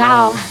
heart,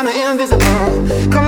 It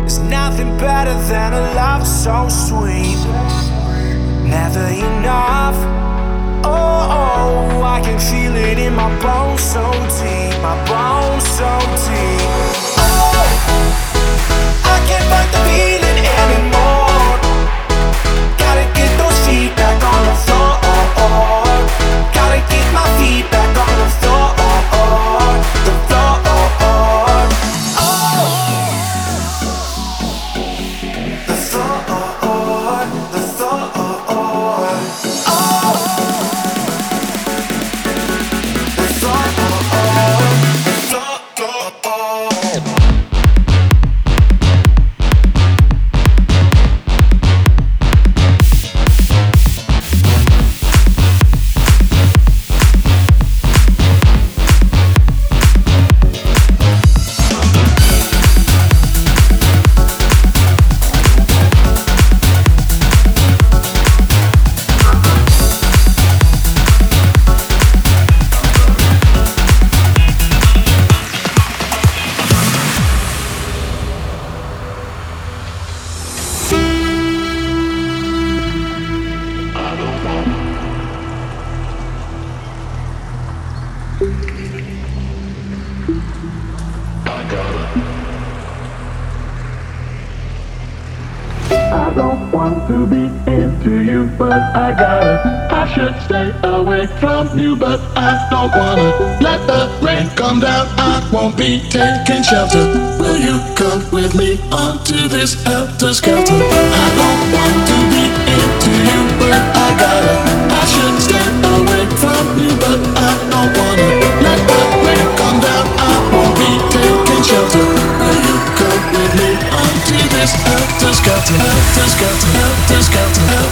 There's nothing better than a love so sweet, never enough. Oh, oh, I can feel it in my bones so deep, my bones so deep. Oh, I can't fight the feeling anymore. Gotta get those feet back on the floor. Gotta get my feet back on the floor. Shelter. Will you come with me onto this helter skelter? I don't want to be into you, but I gotta. I should stay away from you, but I don't wanna. Let the rain come down, I won't be taking shelter. Will you come with me onto this helter skelter? Helter skelter, helter skelter, helter skelter,